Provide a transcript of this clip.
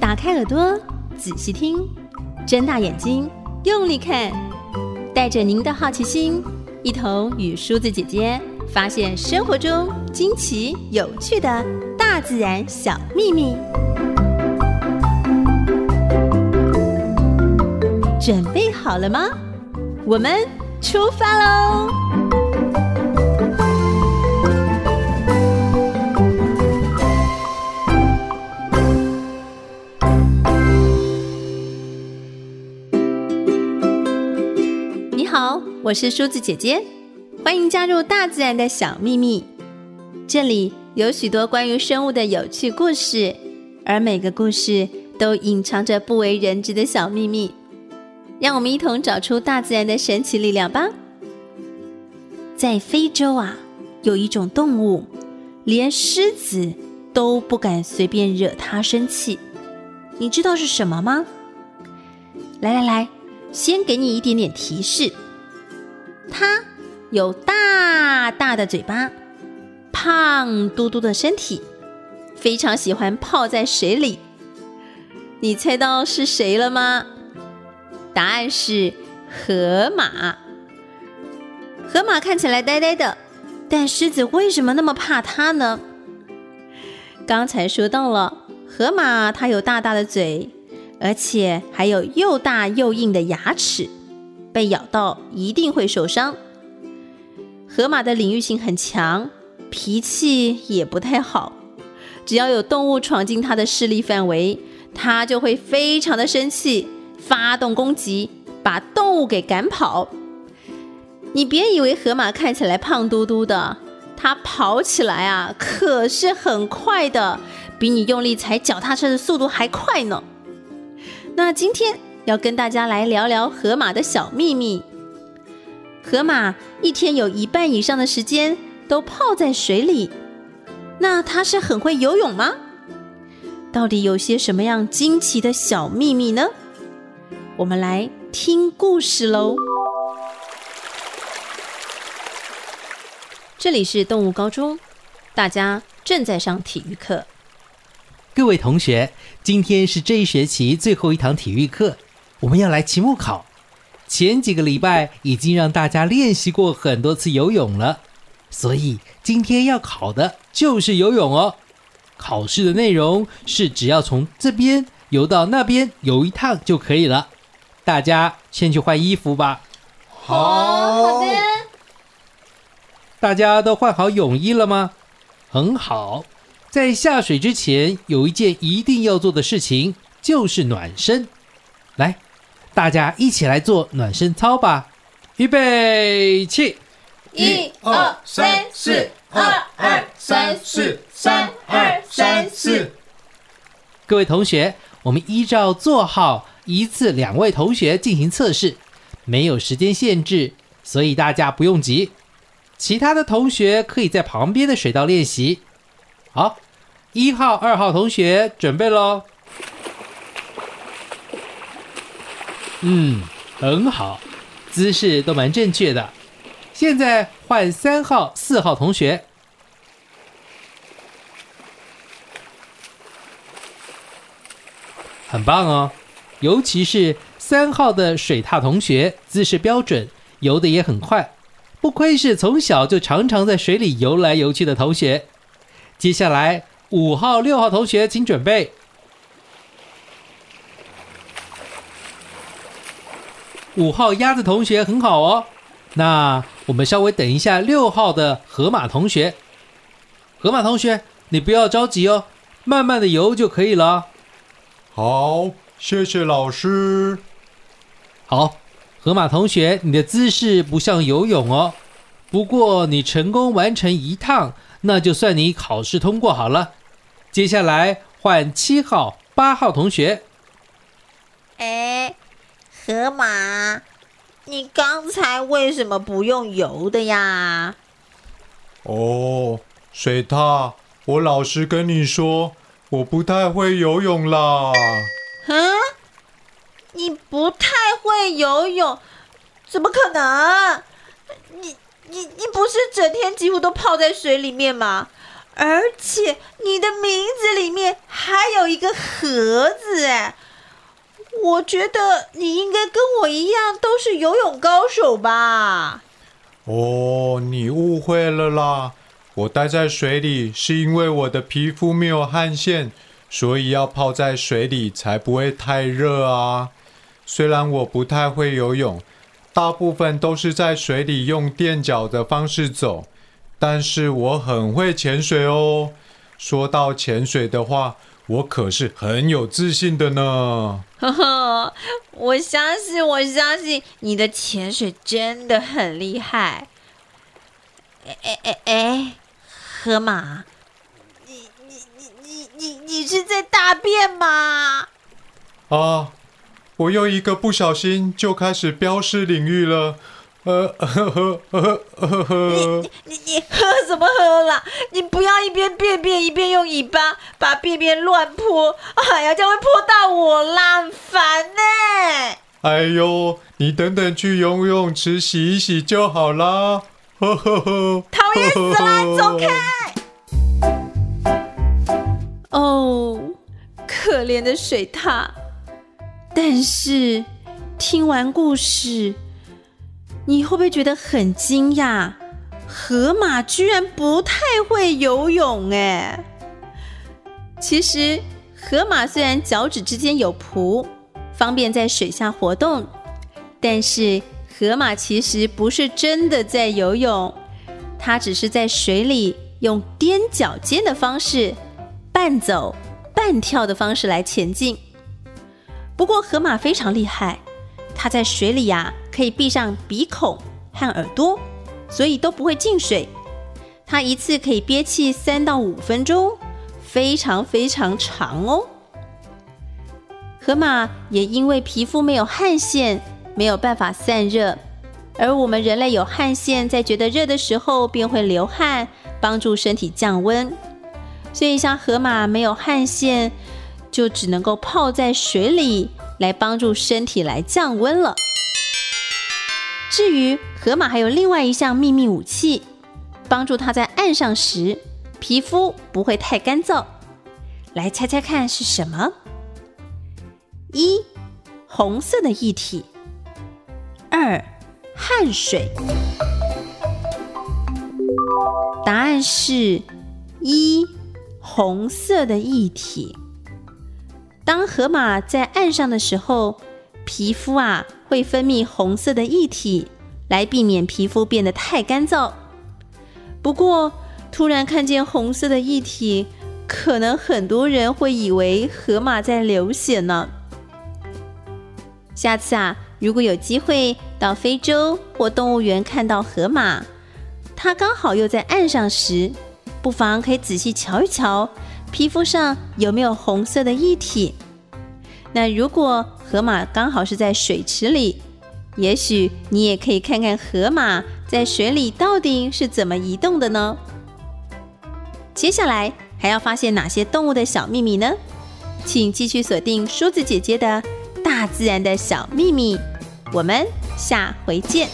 打开耳朵，仔细听，睁大眼睛，用力看，带着您的好奇心，一同与梳子姐姐发现生活中惊奇有趣的大自然小秘密。准备好了吗？我们出发喽！我是梳子姐姐，欢迎加入大自然的小秘密。这里有许多关于生物的有趣故事，而每个故事都隐藏着不为人知的小秘密。让我们一同找出大自然的神奇力量吧。在非洲啊，有一种动物，连狮子都不敢随便惹它生气。你知道是什么吗？来来来，先给你一点点提示。它有大大的嘴巴，胖嘟嘟的身体，非常喜欢泡在水里。你猜到是谁了吗？答案是河马。河马看起来呆呆的，但狮子为什么那么怕它呢？刚才说到了，河马它有大大的嘴，而且还有又大又硬的牙齿，被咬到一定会受伤。河马的领域性很强，脾气也不太好，只要有动物闯进它的势力范围，它就会非常的生气。发动攻击，把动物给赶跑。你别以为河马看起来胖嘟嘟的，它跑起来啊可是很快的，比你用力踩脚踏车的速度还快呢。那今天要跟大家来聊聊河马的小秘密。河马一天有一半以上的时间都泡在水里，那它是很会游泳吗？到底有些什么样惊奇的小秘密呢？我们来听故事喽。这里是动物高中，大家正在上体育课。各位同学，今天是这一学期最后一堂体育课，我们要来期末考。前几个礼拜已经让大家练习过很多次游泳了，所以今天要考的就是游泳哦。考试的内容是只要从这边游到那边游一趟就可以了。大家先去换衣服吧。好，好的。大家都换好泳衣了吗？很好。在下水之前，有一件一定要做的事情，就是暖身。来，大家一起来做暖身操吧。预备起！一二三四，二二三四，三二三四。各位同学，我们依照座号。一次两位同学进行测试，没有时间限制，所以大家不用急。其他的同学可以在旁边的水道练习。好，一号、二号同学准备喽。嗯，很好，姿势都蛮正确的。现在换三号、四号同学，很棒哦。尤其是三号的水獭同学，姿势标准，游得也很快，不愧是从小就常常在水里游来游去的同学。接下来，五号、六号同学请准备。五号鸭子同学很好哦，那我们稍微等一下六号的河马同学。河马同学，你不要着急哦，慢慢的游就可以了。好。谢谢老师。好，河马同学，你的姿势不像游泳哦。不过你成功完成一趟，那就算你考试通过好了。接下来换七号、八号同学。哎，河马，你刚才为什么不用游的呀？哦，水獭，我老实跟你说，我不太会游泳啦。嗯，你不太会游泳，怎么可能？你你你不是整天几乎都泡在水里面吗？而且你的名字里面还有一个盒子，哎，我觉得你应该跟我一样都是游泳高手吧？哦，你误会了啦！我待在水里是因为我的皮肤没有汗腺，所以要泡在水里才不会太热啊。虽然我不太会游泳，大部分都是在水里用垫脚的方式走，但是我很会潜水哦。说到潜水的话，我可是很有自信的呢。呵呵，我相信，我相信你的潜水真的很厉害。哎哎哎哎，河马，你你你你你你是在大便吗？啊，我又一个不小心就开始标示领域了。呃呵呵呵呵呵，你你你喝什么喝啦？你不要一边便便一边用尾巴把便便乱泼，哎呀，这样会泼到我啦，很烦呢。哎呦，你等等去游泳池洗一洗就好啦。呵呵呵，讨厌死了，走开！哦，可怜的水獭。但是听完故事。你会不会觉得很惊讶？河马居然不太会游泳哎！其实，河马虽然脚趾之间有蹼，方便在水下活动，但是河马其实不是真的在游泳，它只是在水里用踮脚尖的方式，半走半跳的方式来前进。不过，河马非常厉害。它在水里呀，可以闭上鼻孔和耳朵，所以都不会进水。它一次可以憋气三到五分钟，非常非常长哦。河马也因为皮肤没有汗腺，没有办法散热，而我们人类有汗腺，在觉得热的时候便会流汗，帮助身体降温。所以像河马没有汗腺，就只能够泡在水里。来帮助身体来降温了。至于河马还有另外一项秘密武器，帮助它在岸上时皮肤不会太干燥。来猜猜看是什么？一、红色的液体；二、汗水。答案是一、红色的液体。当河马在岸上的时候，皮肤啊会分泌红色的液体，来避免皮肤变得太干燥。不过，突然看见红色的液体，可能很多人会以为河马在流血呢。下次啊，如果有机会到非洲或动物园看到河马，它刚好又在岸上时，不妨可以仔细瞧一瞧。皮肤上有没有红色的液体？那如果河马刚好是在水池里，也许你也可以看看河马在水里到底是怎么移动的呢？接下来还要发现哪些动物的小秘密呢？请继续锁定梳子姐姐的《大自然的小秘密》，我们下回见。